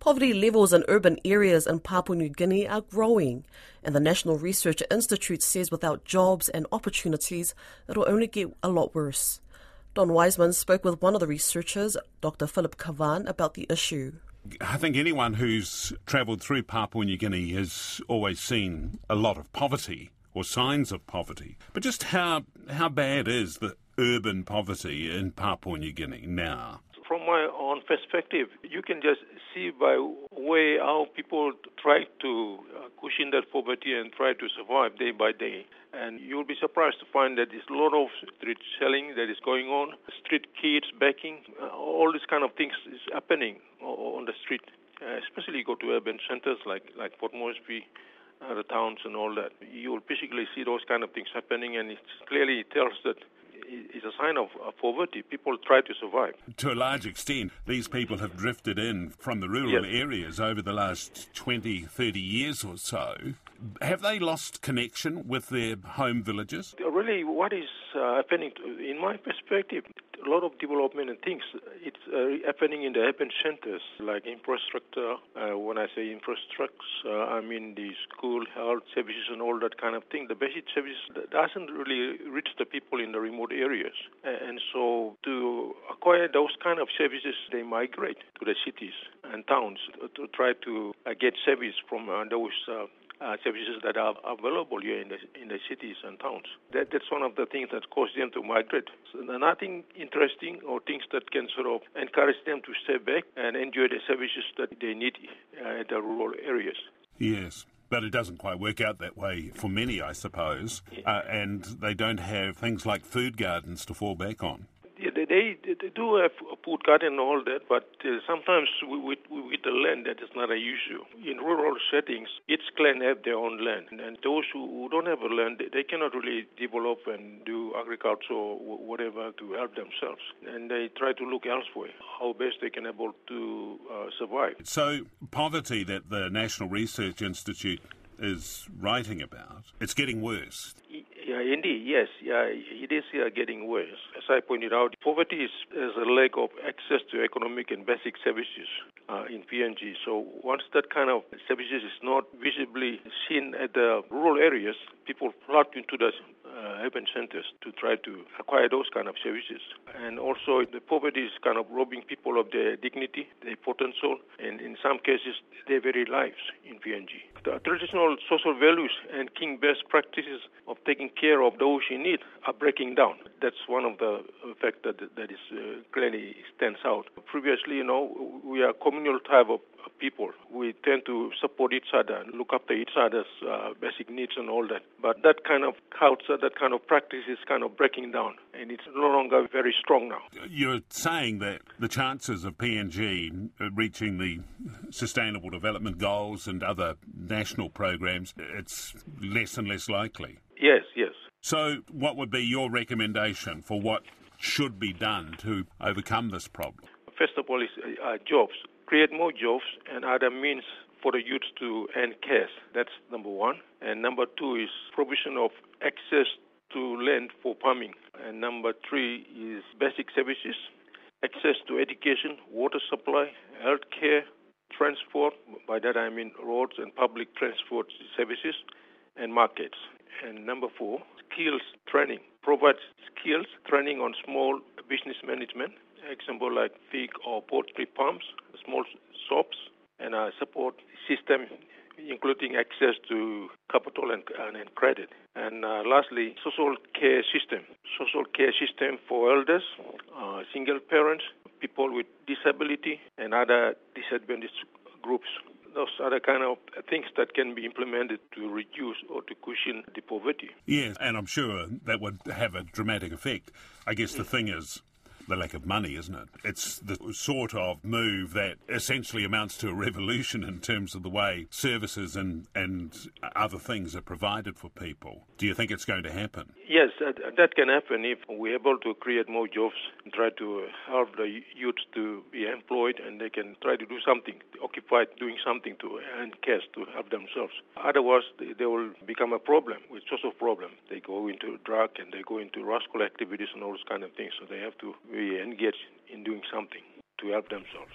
Poverty levels in urban areas in Papua New Guinea are growing, and the National Research Institute says without jobs and opportunities, it'll only get a lot worse. Don Wiseman spoke with one of the researchers, Dr. Philip Kavan, about the issue. I think anyone who's travelled through Papua New Guinea has always seen a lot of poverty or signs of poverty. But just how how bad is the urban poverty in Papua New Guinea now? From my own perspective, you can just see by way how people try to uh, cushion that poverty and try to survive day by day. And you'll be surprised to find that there's a lot of street selling that is going on, street kids begging, uh, all these kind of things is happening on the street. Uh, especially you go to urban centers like like Port Moresby, uh, the towns and all that. You will basically see those kind of things happening, and it clearly tells that it's a sign of poverty. People try to survive. To a large extent, these people have drifted in from the rural yes. areas over the last 20, 30 years or so. Have they lost connection with their home villages? Really, what is uh, happening, to, in my perspective, a lot of development and things. It's uh, happening in the urban centers, like infrastructure. Uh, when I say infrastructure, uh, I mean the school, health services, and all that kind of thing. The basic services doesn't really reach the people in the remote areas, and so to acquire those kind of services, they migrate to the cities and towns to try to uh, get service from uh, those uh, services that are available here in the in the cities and towns. That, that's one of the things that cause them to migrate. So nothing interesting or things that can sort of encourage them to stay back and enjoy the services that they need uh, in the rural areas. Yes. But it doesn't quite work out that way for many, I suppose. Uh, and they don't have things like food gardens to fall back on. They, they, do have a food garden and all that, but uh, sometimes with, with the land that is not a issue. In rural settings, each clan have their own land, and those who don't have a land, they cannot really develop and do agriculture or whatever to help themselves, and they try to look elsewhere how best they can able to uh, survive. So poverty that the National Research Institute is writing about, it's getting worse. Yeah, indeed, yes. Yeah, it is uh, getting worse. As I pointed out, poverty is, is a lack of access to economic and basic services uh, in PNG. So once that kind of services is not visibly seen at the rural areas, people flock into the uh, urban centers to try to acquire those kind of services. And also, the poverty is kind of robbing people of their dignity, their potential, and in some cases, their very lives in PNG. The traditional social values and kin-based practices of taking care of those in need are breaking down. That's one of the factors that, that is uh, clearly stands out. Previously, you know, we are communal type of people. We tend to support each other and look after each other's uh, basic needs and all that. But that kind of culture, that kind of practice is kind of breaking down, and it's no longer very strong now. You're saying that the chances of PNG reaching the Sustainable Development Goals and other national programs, it's less and less likely. Yes, yes. So, what would be your recommendation for what should be done to overcome this problem? First of all, is uh, jobs create more jobs and other means for the youth to earn cash. That's number one. And number two is provision of access to land for farming. And number three is basic services, access to education, water supply, health care, transport. By that I mean roads and public transport services and markets. And number four, skills training. Provide skills training on small business management example like pig or poultry farms, small shops, and a support system including access to capital and, and, and credit. And uh, lastly, social care system. Social care system for elders, uh, single parents, people with disability, and other disadvantaged groups. Those are the kind of things that can be implemented to reduce or to cushion the poverty. Yes, and I'm sure that would have a dramatic effect. I guess the thing is, the lack of money, isn't it? It's the sort of move that essentially amounts to a revolution in terms of the way services and, and other things are provided for people. Do you think it's going to happen? Yes, that, that can happen if we're able to create more jobs and try to help the youth to be employed and they can try to do something, occupied doing something to earn cash to help themselves. Otherwise, they, they will become a problem, with social problem. They go into drug and they go into rascal activities and all those kind of things. So they have to engaged in doing something to help themselves.